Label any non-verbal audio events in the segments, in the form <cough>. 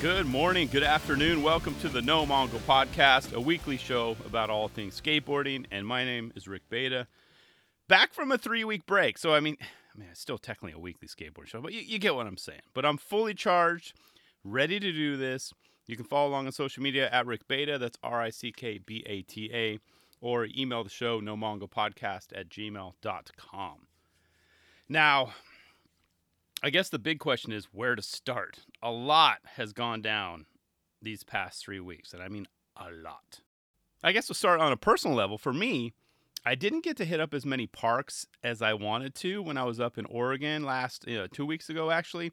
Good morning, good afternoon. Welcome to the No Mongo Podcast, a weekly show about all things skateboarding. And my name is Rick Bata. Back from a three week break. So, I mean, I mean, it's still technically a weekly skateboard show, but you, you get what I'm saying. But I'm fully charged, ready to do this. You can follow along on social media at Rick Bata. That's R I C K B A T A. Or email the show, no mongo podcast at gmail.com. Now, I guess the big question is where to start. A lot has gone down these past three weeks, and I mean a lot. I guess we'll start on a personal level. For me, I didn't get to hit up as many parks as I wanted to when I was up in Oregon last you know, two weeks ago. Actually,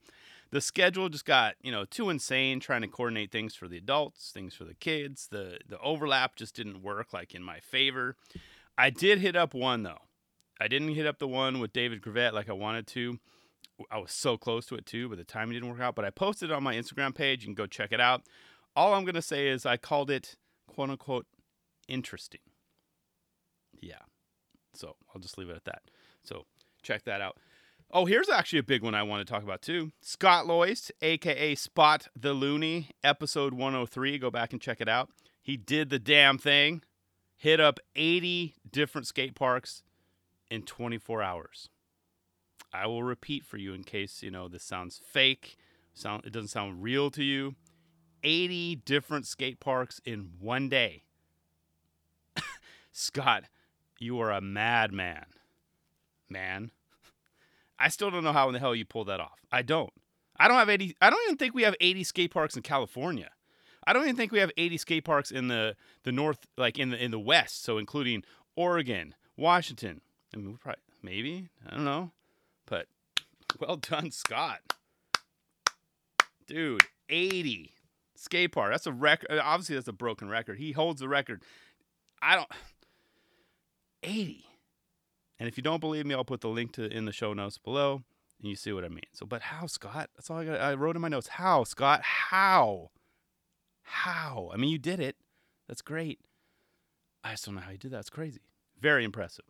the schedule just got you know too insane trying to coordinate things for the adults, things for the kids. The the overlap just didn't work like in my favor. I did hit up one though. I didn't hit up the one with David Gravette like I wanted to. I was so close to it too, but the timing didn't work out. But I posted it on my Instagram page. You can go check it out. All I'm going to say is I called it quote unquote interesting. Yeah. So I'll just leave it at that. So check that out. Oh, here's actually a big one I want to talk about too. Scott Loist, aka Spot the Looney, episode 103. Go back and check it out. He did the damn thing, hit up 80 different skate parks in 24 hours. I will repeat for you in case you know this sounds fake, sound it doesn't sound real to you. 80 different skate parks in one day. <laughs> Scott, you are a madman. Man. I still don't know how in the hell you pull that off. I don't. I don't have 80 I don't even think we have 80 skate parks in California. I don't even think we have 80 skate parks in the the north like in the in the west, so including Oregon, Washington. I mean, probably maybe, I don't know. But <laughs> well done, Scott. Dude, 80 skate park. That's a record. Uh, obviously, that's a broken record. He holds the record. I don't. 80. And if you don't believe me, I'll put the link to in the show notes below, and you see what I mean. So, but how, Scott? That's all I got. I wrote in my notes. How, Scott? How? How? I mean, you did it. That's great. I just don't know how you did that. It's crazy. Very impressive.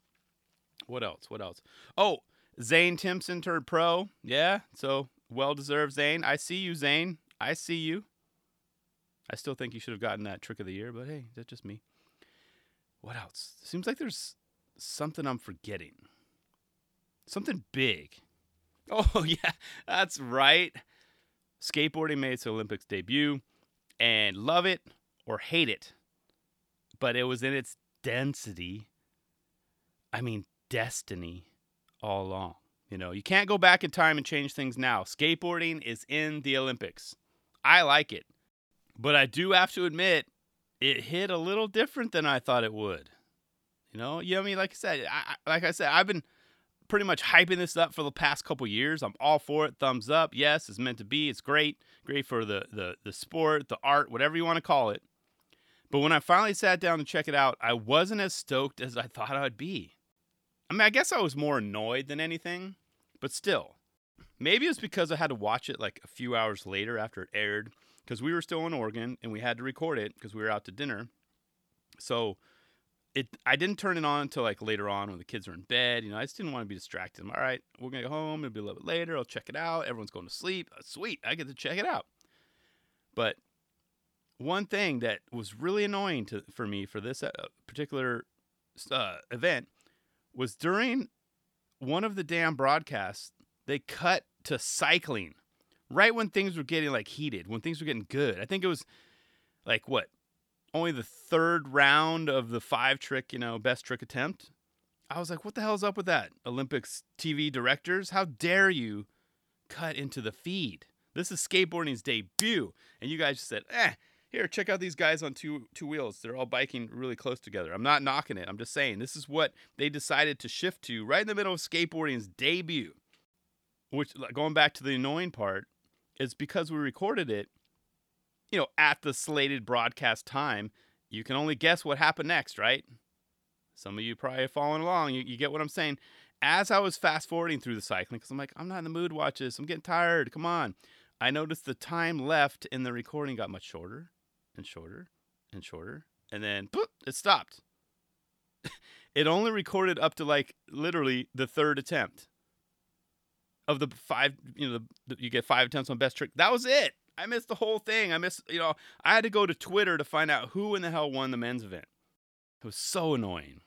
What else? What else? Oh, Zane Timpson turned pro. Yeah, so well deserved, Zane. I see you, Zane. I see you. I still think you should have gotten that trick of the year, but hey, that's just me. What else? Seems like there's something I'm forgetting. Something big. <laughs> Oh, yeah, that's right. Skateboarding made its Olympics debut, and love it or hate it, but it was in its density. I mean, destiny all along. You know, you can't go back in time and change things now. Skateboarding is in the Olympics. I like it. But I do have to admit, it hit a little different than I thought it would. You know, you know I mean? Like I said, I, like I said, I've been pretty much hyping this up for the past couple years. I'm all for it. Thumbs up. Yes, it's meant to be. It's great. Great for the the the sport, the art, whatever you want to call it. But when I finally sat down to check it out, I wasn't as stoked as I thought I'd be. I mean, I guess I was more annoyed than anything, but still. Maybe it's because I had to watch it like a few hours later after it aired because we were still in Oregon and we had to record it because we were out to dinner. So it I didn't turn it on until like later on when the kids were in bed. You know, I just didn't want to be distracted. I'm, All right, we're gonna go home. It'll be a little bit later. I'll check it out. Everyone's going to sleep. Uh, sweet, I get to check it out. But one thing that was really annoying to for me for this uh, particular uh, event was during one of the damn broadcasts, they cut to cycling right when things were getting like heated, when things were getting good. I think it was like what? Only the third round of the five trick, you know, best trick attempt. I was like, what the hell's up with that? Olympics TV directors, how dare you cut into the feed? This is skateboarding's debut. And you guys just said, eh, here, check out these guys on two two wheels. They're all biking really close together. I'm not knocking it. I'm just saying this is what they decided to shift to right in the middle of skateboarding's debut. Which going back to the annoying part is because we recorded it, you know, at the slated broadcast time. You can only guess what happened next, right? Some of you probably following along. You, you get what I'm saying. As I was fast forwarding through the cycling, because I'm like, I'm not in the mood to watch this. I'm getting tired. Come on. I noticed the time left in the recording got much shorter and shorter and shorter, and then boop, it stopped. <laughs> it only recorded up to like literally the third attempt of the five. You know, the, you get five attempts on best trick. That was it. I missed the whole thing. I missed, you know, I had to go to Twitter to find out who in the hell won the men's event. It was so annoying.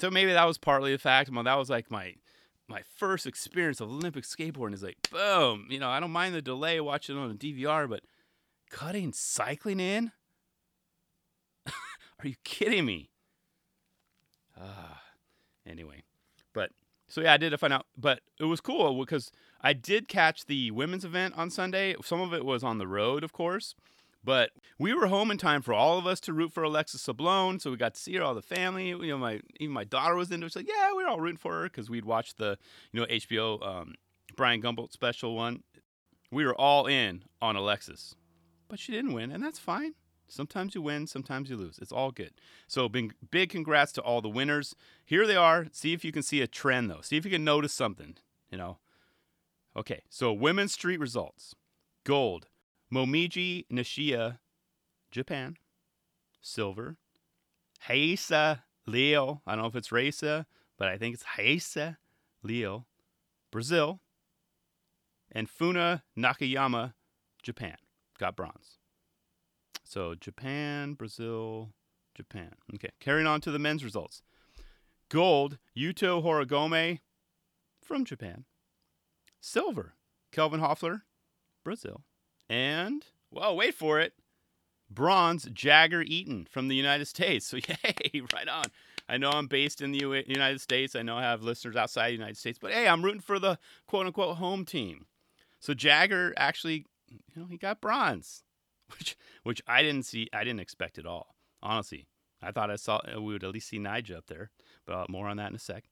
So maybe that was partly the fact. Well, that was like my my first experience of Olympic skateboarding. Is like boom. You know, I don't mind the delay watching on the DVR, but cutting cycling in. <laughs> Are you kidding me? Ah, anyway, but so yeah, I did find out, but it was cool because I did catch the women's event on Sunday. Some of it was on the road, of course, but we were home in time for all of us to root for Alexis Sablone. So we got to see her, all the family. You know, my even my daughter was into it. Like, yeah, we were all rooting for her because we'd watched the you know HBO um, Bryant Gumbel special one. We were all in on Alexis, but she didn't win, and that's fine. Sometimes you win, sometimes you lose. It's all good. So big, congrats to all the winners. Here they are. See if you can see a trend though. See if you can notice something. You know. Okay, so women's street results. Gold, Momiji Nishiya, Japan. Silver, Heisa Leo. I don't know if it's Reisa, but I think it's Heisa Leo, Brazil. And Funa Nakayama, Japan, got bronze. So Japan, Brazil, Japan. Okay, carrying on to the men's results. Gold, Yuto Horigome from Japan. Silver, Kelvin Hoefler, Brazil. And, well, wait for it. Bronze, Jagger Eaton from the United States. <laughs> So, yay, right on. I know I'm based in the U- United States. I know I have listeners outside the United States, but hey, I'm rooting for the quote unquote home team. So, Jagger actually, you know, he got bronze <laughs> which which I didn't see. I didn't expect at all. Honestly, I thought I saw we would at least see Nyjah up there, but uh, more on that in a sec.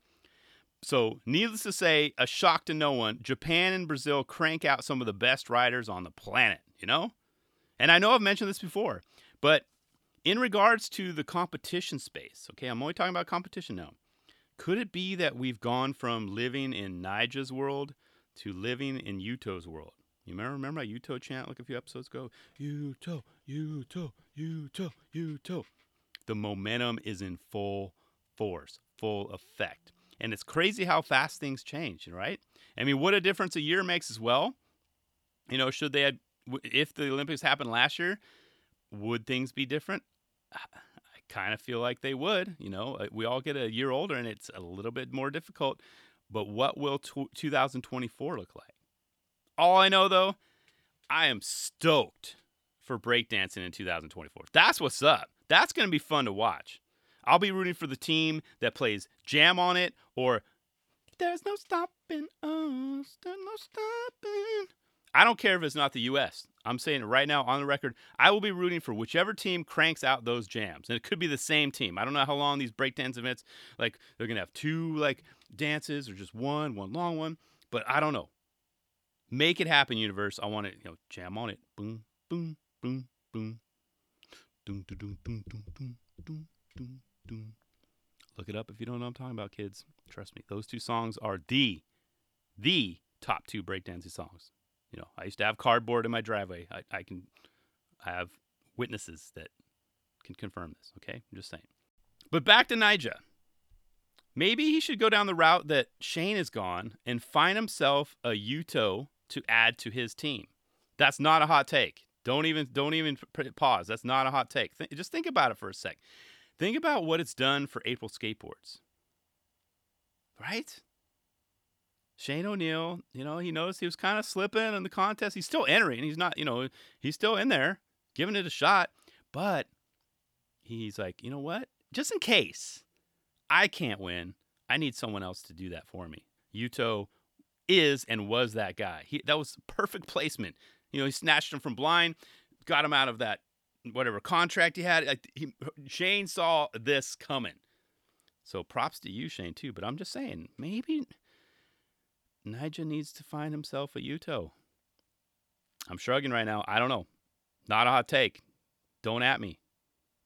So, needless to say, a shock to no one. Japan and Brazil crank out some of the best riders on the planet. You know, and I know I've mentioned this before, but in regards to the competition space, okay, I'm only talking about competition now. Could it be that we've gone from living in Nyjah's world to living in Yuto's world? You remember, remember my Yuto chant like a few episodes ago? Yuto, Yuto, Yuto, Yuto. The momentum is in full force, full effect. And it's crazy how fast things change, right? I mean, what a difference a year makes as well. You know, should they had, if the Olympics happened last year, would things be different? I kind of feel like they would. You know, uh, we all get a year older and it's a little bit more difficult. But what will t- 2024 look like? All I know though, I am stoked for breakdancing in 2024. That's what's up. That's going to be fun to watch. I'll be rooting for the team that plays Jam on it or There's no stopping us. There's no stopping. I don't care if it's not the US. I'm saying right now on the record. I will be rooting for whichever team cranks out those jams. And it could be the same team. I don't know how long these breakdance events like they're going to have two like dances or just one, one long one, but I don't know. Make it happen, universe. I want it, you know, jam on it. Boom, boom, boom, boom. Doom, doom, doom, doom, doom, doom, doom, doom. Look it up if you don't know what I'm talking about, kids. Trust me, those two songs are the, the top two breakdancing songs. You know, I used to have cardboard in my driveway. I, I can I have witnesses that can confirm this, okay? I'm just saying. But back to Nyjah. Maybe he should go down the route that Shane is gone and find himself a Yuto to add to his team. That's not a hot take. Don't even don't even pause. That's not a hot take. Just think about it for a sec. Think about what it's done for April skateboards. Right? Shane O'Neill, you know, he noticed he was kind of slipping in the contest. He's still entering. He's not, you know, he's still in there, giving it a shot. But he's like, you know what? Just in case I can't win, I need someone else to do that for me. Yuto is and was that guy. He, that was perfect placement. You know, he snatched him from blind, got him out of that whatever contract he had. Like He, Shane saw this coming. So props to you, Shane, too. But I'm just saying, maybe Nyjah needs to find himself a Yuto. I'm shrugging right now. I don't know. Not a hot take. Don't at me.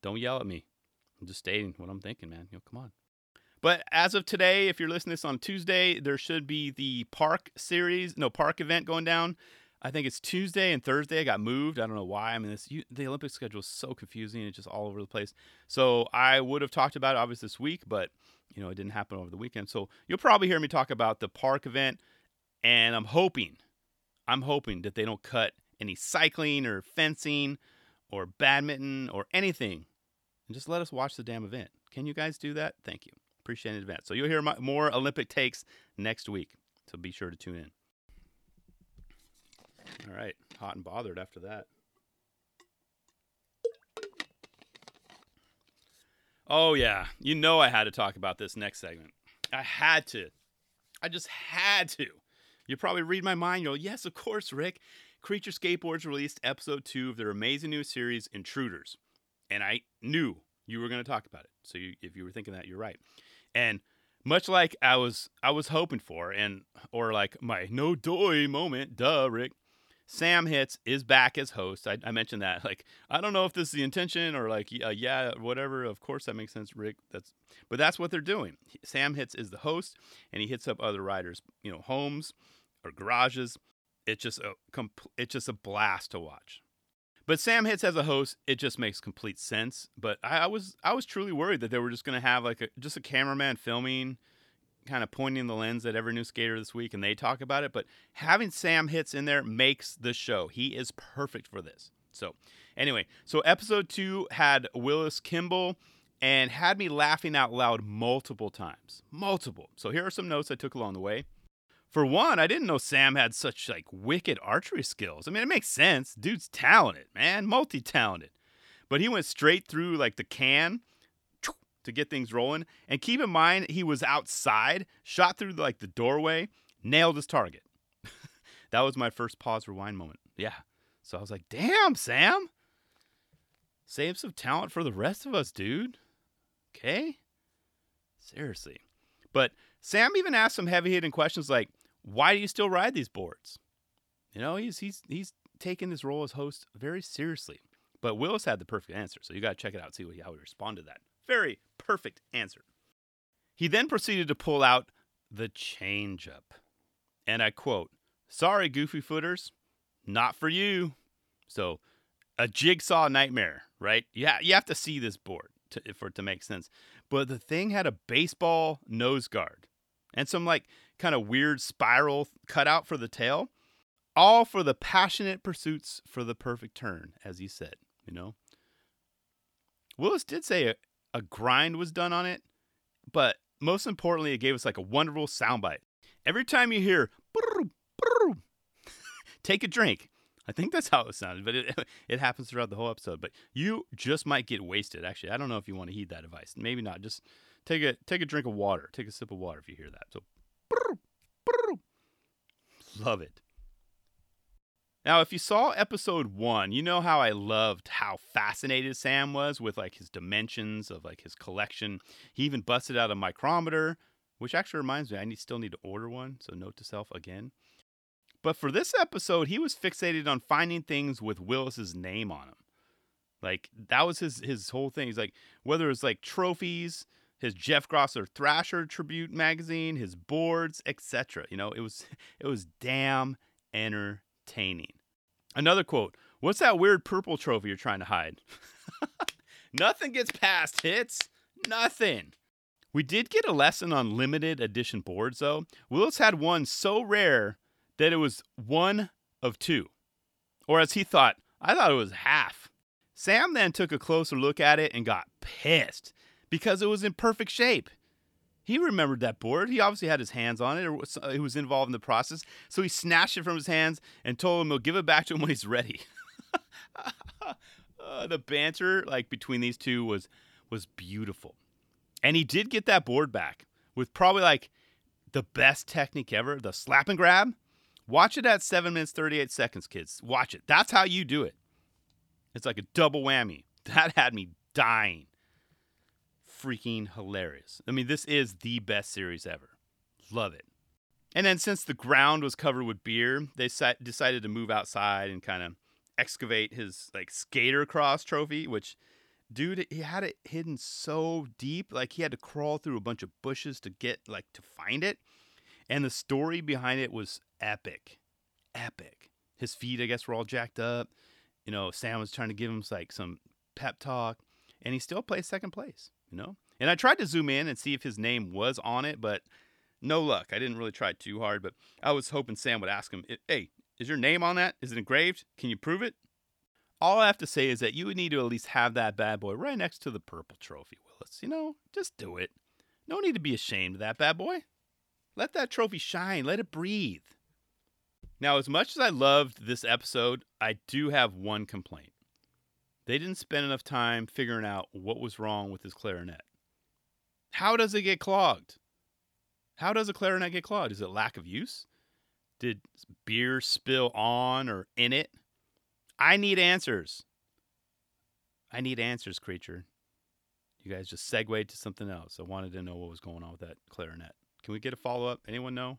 Don't yell at me. I'm just stating what I'm thinking, man. You know, come on. But as of today, if you're listening to this on Tuesday, there should be the park series, no park event going down. I think it's Tuesday and Thursday. I got moved. I don't know why. I mean, this the Olympic schedule is so confusing. It's just all over the place. So I would have talked about it obviously this week, but you know it didn't happen over the weekend. So you'll probably hear me talk about the park event, and I'm hoping, I'm hoping that they don't cut any cycling or fencing or badminton or anything, and just let us watch the damn event. Can you guys do that? Thank you. Appreciate it in advance. So you'll hear my, more Olympic takes next week. So be sure to tune in. All right, hot and bothered after that. Oh, yeah. You know I had to talk about this next segment. I had to. I just had to. You probably read my mind. You'll, yes, of course, Rick. Creature Skateboards released episode two of their amazing new series, Intruders. And I knew you were going to talk about it. So you, if you were thinking that, you're right. And much like I was I was hoping for, and or like my no doy moment, duh, Rick. Sam Hitz is back as host. I, I, mentioned that. Like, I don't know if this is the intention or like, uh, yeah, whatever. Of course, that makes sense, Rick. That's, but that's what they're doing. Sam Hitz is the host, and he hits up other riders, you know, homes or garages. It's just a it's just a blast to watch. But Sam Hitz as a host, it just makes complete sense. But I, I was I was truly worried that they were just gonna have like a, just a cameraman filming kind of pointing the lens at every new skater this week and they talk about it. But having Sam Hitz in there makes the show. He is perfect for this. So, anyway, so episode two had Willis Kimball and had me laughing out loud multiple times. Multiple. So, here are some notes I took along the way. For one, I didn't know Sam had such like wicked archery skills. I mean, it makes sense. Dude's talented, man, multi-talented. But he went straight through like the can to get things rolling. And keep in mind, he was outside, shot through like the doorway, nailed his target. <laughs> that was my first pause rewind moment. Yeah. So I was like, damn, Sam. Save some talent for the rest of us, dude. Okay? Seriously. But Sam even asked some heavy hitting questions like, why do you still ride these boards? You know, he's he's he's taking his role as host very seriously. But Willis had the perfect answer, so you got to check it out, see how he responded to that. Very perfect answer. He then proceeded to pull out the changeup. And I quote, Sorry, goofy footers, not for you. So, a jigsaw nightmare, right? Yeah, you have to see this board to, for it to make sense. But the thing had a baseball nose guard and some like kind of weird spiral cutout for the tail, all for the passionate pursuits for the perfect turn, as he said, you know. Willis did say a grind was done on it, but most importantly, it gave us like a wonderful soundbite. Every time you hear <laughs> take a drink, I think that's how it sounded, but it, <laughs> it happens throughout the whole episode. But you just might get wasted. Actually, I don't know if you want to heed that advice. Maybe not. Just take a take a drink of water. Take a sip of water if you hear that. So, love it. Now, if you saw episode one, you know how I loved how fascinated Sam was with like his dimensions of like his collection. He even busted out a micrometer, which actually reminds me I need, still need to order one. So note to self again. But for this episode, he was fixated on finding things with Willis's name on them. Like that was his his whole thing. He's like whether it's like trophies, his Jeff Grosso Thrasher tribute magazine, his boards, etc. You know, it was <laughs> it was damn entertaining. Another quote What's that weird purple trophy you're trying to hide? <laughs> Nothing gets past Hitz. Nothing. We did get a lesson on limited edition boards, though. Willis had one so rare that it was one of two. Or as he thought, I thought it was half. Sam then took a closer look at it and got pissed because it was in perfect shape. He remembered that board. He obviously had his hands on it, or uh, he was involved in the process. So he snatched it from his hands and told him he'll give it back to him when he's ready. <laughs> uh, the banter like between these two was was beautiful, and he did get that board back with probably like the best technique ever, the slap and grab. Watch it at seven minutes thirty eight seconds, kids. Watch it. That's how you do it. It's like a double whammy. <laughs> That had me dying freaking hilarious. I mean, this is the best series ever. Love it. And then since the ground was covered with beer, they decided to move outside and kind of excavate his like skater cross trophy, which dude, he had it hidden so deep, like he had to crawl through a bunch of bushes to get like to find it. And the story behind it was epic. Epic. His feet, I guess, were all jacked up. You know, Sam was trying to give him like some pep talk, and he still plays second place you know? And I tried to zoom in and see if his name was on it, but no luck. I didn't really try too hard, but I was hoping Sam would ask him, "Hey, Is your name on that? Is it engraved? Can you prove it? All I have to say is that you would need to at least have that bad boy right next to the purple trophy, Willis. You know, just do it. No need to be ashamed of that bad boy. Let that trophy shine, let it breathe. Now, as much as I loved this episode, I do have one complaint. They didn't spend enough time figuring out what was wrong with his clarinet. How does it get clogged? How does a clarinet get clogged? Is it lack of use? Did beer spill on or in it? I need answers. I need answers, creature. You guys just segued to something else. I wanted to know what was going on with that clarinet. Can we get a follow up? Anyone know?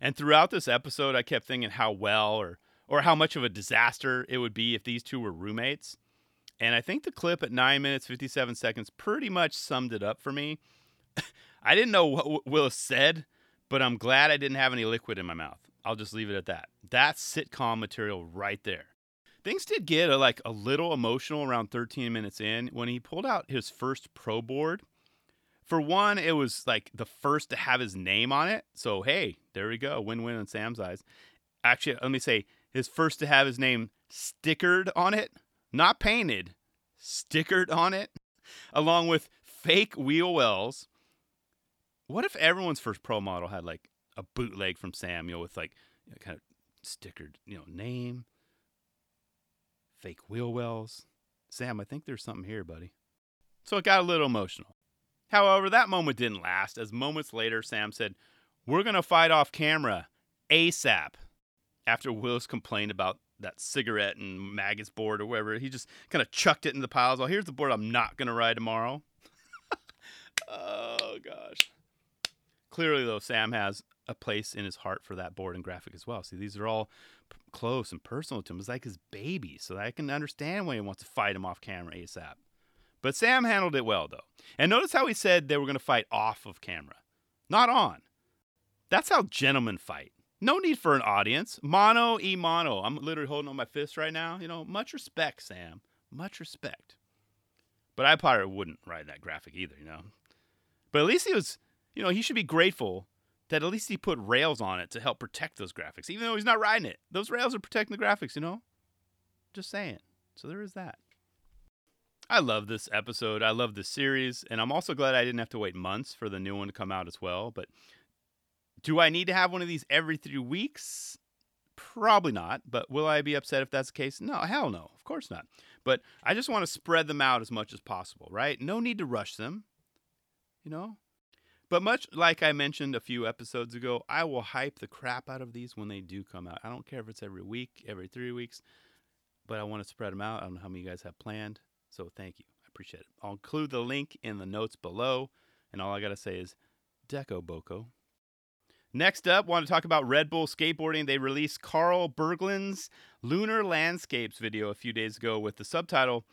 And throughout this episode, I kept thinking how well or or how much of a disaster it would be if these two were roommates. And I think the clip at 9 minutes 57 seconds pretty much summed it up for me. <laughs> I didn't know what Willis said, but I'm glad I didn't have any liquid in my mouth. I'll just leave it at that. That's sitcom material right there. Things did get a, like a little emotional around 13 minutes in when he pulled out his first pro board. For one, it was like the first to have his name on it. So, hey, there we go. Win win in Sam's eyes. Actually, let me say his first to have his name stickered on it, not painted, stickered on it, along with fake wheel wells. What if everyone's first pro model had like a bootleg from Samuel with like you know, kind of stickered, you know, name, fake wheel wells? Sam, I think there's something here, buddy. So it got a little emotional. However, that moment didn't last, as moments later, Sam said, We're going to fight off camera ASAP. After Willis complained about that cigarette and maggots board or whatever, he just kind of chucked it in the piles. Oh, here's the board I'm not going to ride tomorrow. <laughs> oh, gosh. Clearly, though, Sam has a place in his heart for that board and graphic as well. See, these are all p- close and personal to him. It's like his baby, so I can understand why he wants to fight him off camera ASAP. But Sam handled it well, though. And notice how he said they were going to fight off of camera, not on. That's how gentlemen fight. No need for an audience. Mono e mono. I'm literally holding on my fist right now. You know, much respect, Sam. Much respect. But I probably wouldn't write that graphic either, you know. But at least he was, you know, he should be grateful that at least he put rails on it to help protect those graphics, even though he's not riding it. Those rails are protecting the graphics, you know? Just saying. So there is that. I love this episode. I love this series, and I'm also glad I didn't have to wait months for the new one to come out as well. But do I need to have one of these every three weeks? Probably not. But will I be upset if that's the case? No, hell no. Of course not. But I just want to spread them out as much as possible, right? No need to rush them, you know? But much like I mentioned a few episodes ago, I will hype the crap out of these when they do come out. I don't care if it's every week, every three weeks, but I want to spread them out. I don't know how many you guys have planned. So thank you. I appreciate it. I'll include the link in the notes below. And all I got to say is Deco Boco. Next up, want to talk about Red Bull skateboarding. They released Carl Berglund's Lunar Landscapes video a few days ago with the subtitle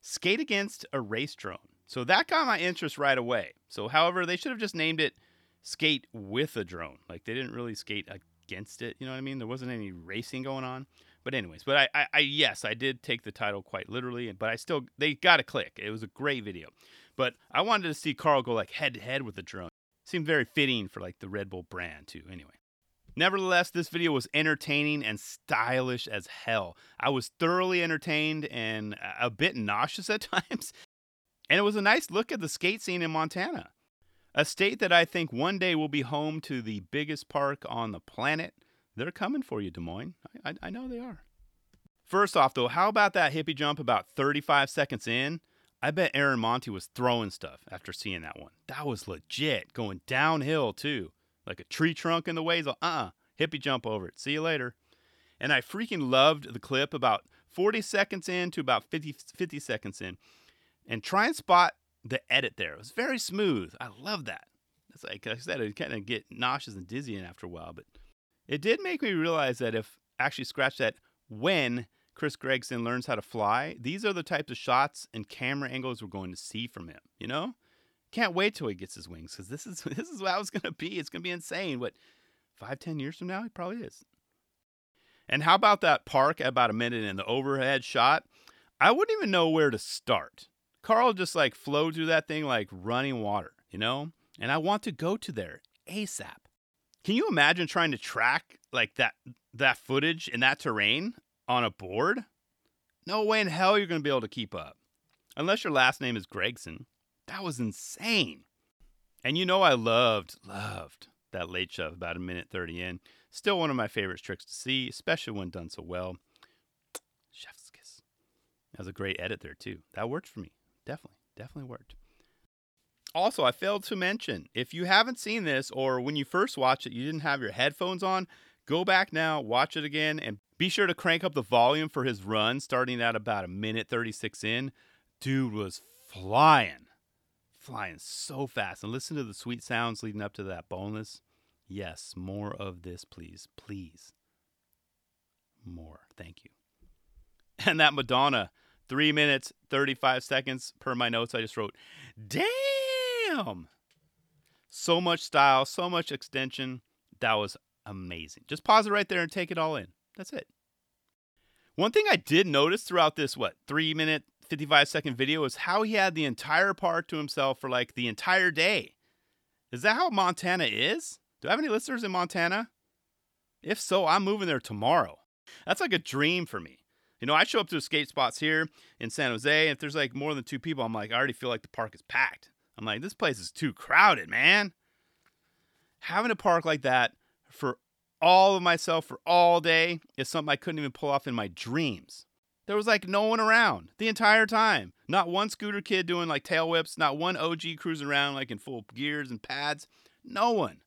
Skate Against a Race Drone. So that got my interest right away. So, however, they should have just named it Skate with a Drone. Like they didn't really skate against it. You know what I mean? There wasn't any racing going on. But anyways, but I, I, I yes, I did take the title quite literally, but I still they got a click. It was a great video. But I wanted to see Carl go like head to head with the drone. Seemed very fitting for like the Red Bull brand too. Anyway. Nevertheless, this video was entertaining and stylish as hell. I was thoroughly entertained and a bit nauseous <laughs> at times. And it was a nice look at the skate scene in Montana, a state that I think one day will be home to the biggest park on the planet. They're coming for you, Des Moines. I, I, I know they are. First off, though, how about that hippie jump about 35 seconds in? I bet Aaron Monty was throwing stuff after seeing that one. That was legit, going downhill too, like a tree trunk in the ways. Uh uh hippie jump over it. See you later. And I freaking loved the clip about 40 seconds in to about 50, 50 seconds in. And try and spot the edit there. It was very smooth. I love that. It's like I said, it kind of get nauseous and dizzying after a while, but it did make me realize that if actually scratch that when Chris Gregson learns how to fly, these are the types of shots and camera angles we're going to see from him. You know, can't wait till he gets his wings because this is <laughs> this is how it's going to be. It's to be insane. What five ten years from now, he probably is. And how about that park at about a minute in the overhead shot? I wouldn't even know where to start. Carl just like flowed through that thing like running water, you know? And I want to go to there ASAP. Can you imagine trying to track like that that footage in that terrain on a board, no way in hell you're going to be able to keep up. Unless your last name is Gregson. That was insane. And you know I loved loved that late shove about a minute 30 in. Still one of my favorite tricks to see, especially when done so well. <tsk> Chef's kiss. That was a great edit there too. That worked for me. Definitely, definitely worked. Also, I failed to mention if you haven't seen this or when you first watched it, you didn't have your headphones on, go back now, watch it again, and be sure to crank up the volume for his run starting at about a minute 36 in. Dude was flying, flying so fast. And listen to the sweet sounds leading up to that boneless. Yes, more of this, please. Please. More. Thank you. <laughs> And that Madonna, three minutes, 35 seconds per my notes I just wrote. Damn. So much style, so much extension. That was amazing. Just pause it right there and take it all in. That's it. One thing I did notice throughout this, what, three minute, 55 second video is how he had the entire park to himself for like the entire day. Is that how Montana is? Do I have any listeners in Montana? If so, I'm moving there tomorrow. That's like a dream for me. You know, I show up to skate spots here in San Jose. And if there's like more than two people, I'm like, I already feel like the park is packed. I'm like, this place is too crowded, man. Having a park like that for all of myself for all day is something I couldn't even pull off in my dreams. There was like no one around the entire time. Not one scooter kid doing like tail whips, not one OG cruising around like in full gears and pads. No one.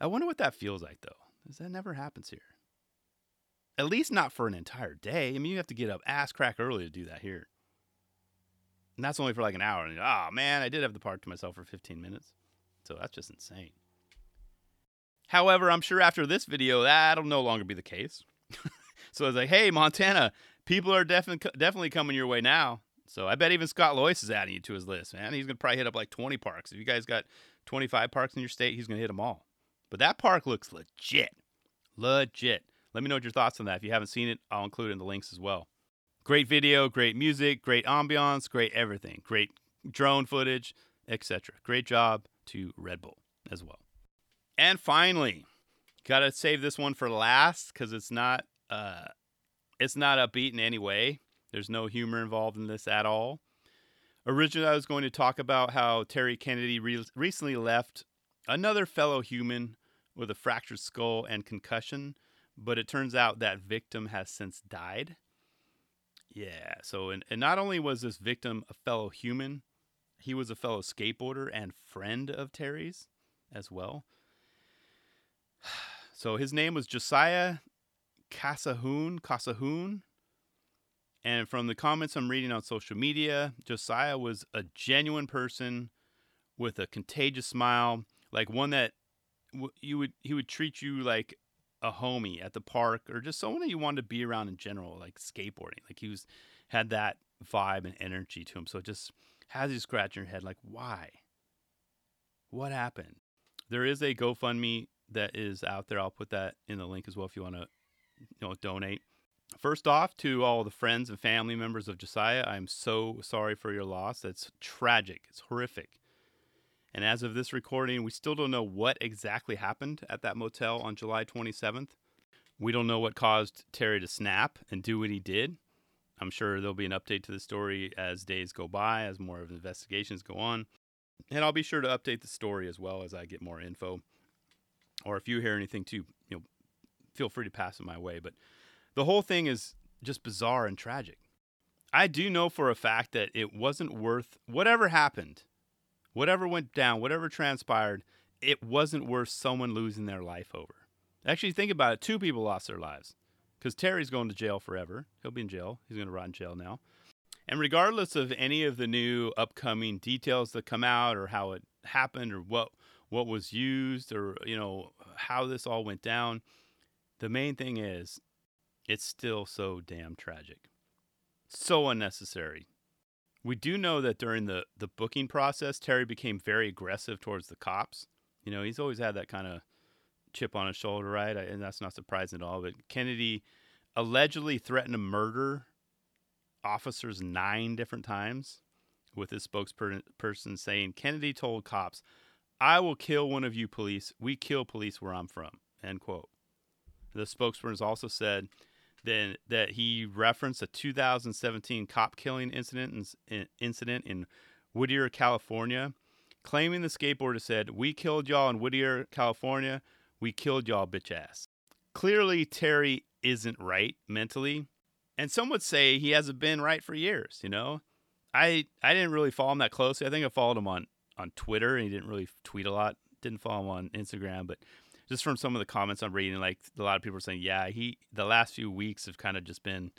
I wonder what that feels like though. Because that never happens here. At least not for an entire day. I mean, you have to get up ass crack early to do that here. And that's only for like an hour. And oh man, I did have the park to myself for 15 minutes. So that's just insane. However, I'm sure after this video, that'll no longer be the case. <laughs> so I was like, hey, Montana, people are definitely definitely coming your way now. So I bet even Scott Lois is adding you to his list, man. He's gonna probably hit up like 20 parks. If you guys got 25 parks in your state, he's gonna hit them all. But that park looks legit, legit. Let me know what your thoughts on that. If you haven't seen it, I'll include it in the links as well. Great video, great music, great ambiance, great everything, great drone footage, etc. Great job to Red Bull as well. And finally, gotta save this one for last because it's not uh, it's not upbeat in any way. There's no humor involved in this at all. Originally, I was going to talk about how Terry Kennedy re- recently left another fellow human with a fractured skull and concussion but it turns out that victim has since died. Yeah, so and, and not only was this victim a fellow human, he was a fellow skateboarder and friend of Terry's as well. So his name was Josiah Casahoon, Casahoon. And from the comments I'm reading on social media, Josiah was a genuine person with a contagious smile, like one that you would he would treat you like a homie at the park or just someone that you wanted to be around in general, like skateboarding. Like he was had that vibe and energy to him. So it just has you scratching your head, like, why? What happened? There is a GoFundMe that is out there. I'll put that in the link as well if you want to you know donate. First off, to all the friends and family members of Josiah, I'm so sorry for your loss. That's tragic. It's horrific. And as of this recording, we still don't know what exactly happened at that motel on July 27th. We don't know what caused Terry to snap and do what he did. I'm sure there'll be an update to the story as days go by, as more of investigations go on. And I'll be sure to update the story as well as I get more info. Or if you hear anything too, you know, feel free to pass it my way. But the whole thing is just bizarre and tragic. I do know for a fact that it wasn't worth whatever happened whatever went down, whatever transpired, it wasn't worth someone losing their life over. Actually, think about it. Two people lost their lives because Terry's going to jail forever. He'll be in jail. He's going to rot in jail now. And regardless of any of the new upcoming details that come out or how it happened or what what was used or you know how this all went down, the main thing is it's still so damn tragic. So unnecessary. We do know that during the, the booking process, Terry became very aggressive towards the cops. You know, he's always had that kind of chip on his shoulder, right? And that's not surprising at all. But Kennedy allegedly threatened to murder officers nine different times, with his spokesperson saying Kennedy told cops, I will kill one of you police. We kill police where I'm from. End quote. The spokesperson also said then that he referenced a 2017 cop killing incident in, incident in Whittier, California, claiming the skateboarder said, "We killed y'all in Whittier, California. We killed y'all, bitch ass." Clearly, Terry isn't right mentally, and some would say he hasn't been right for years. You know, I I didn't really follow him that closely. I think I followed him on on Twitter, and he didn't really tweet a lot. Didn't follow him on Instagram, but just from some of the comments I'm reading, like a lot of people are saying, yeah, he the last few weeks have kind of just been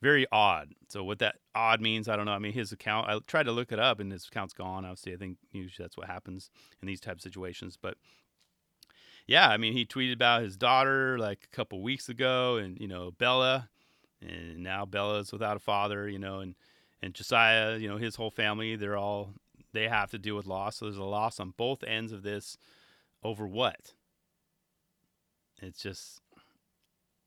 very odd. So what that odd means, I don't know. I mean, his account, I tried to look it up, and his account's gone. Obviously, I think usually that's what happens in these type of situations. But yeah, I mean, he tweeted about his daughter like a couple weeks ago, and you know Bella, and now Bella's without a father. You know, and and Josiah, you know, his whole family, they're all they have to deal with loss. So there's a loss on both ends of this. Over what? It's just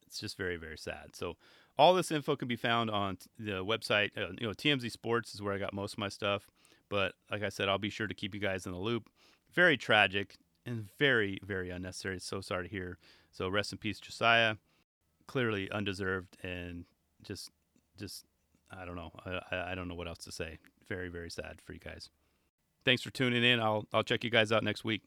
it's just very very sad. So all this info can be found on the website. Uh, you know, TMZ Sports is where I got most of my stuff. But like I said, I'll be sure to keep you guys in the loop. Very tragic and very very unnecessary. So sorry to hear. So rest in peace, Josiah. Clearly undeserved and just just I don't know. I, I don't know what else to say. Very very sad for you guys. Thanks for tuning in. I'll I'll check you guys out next week.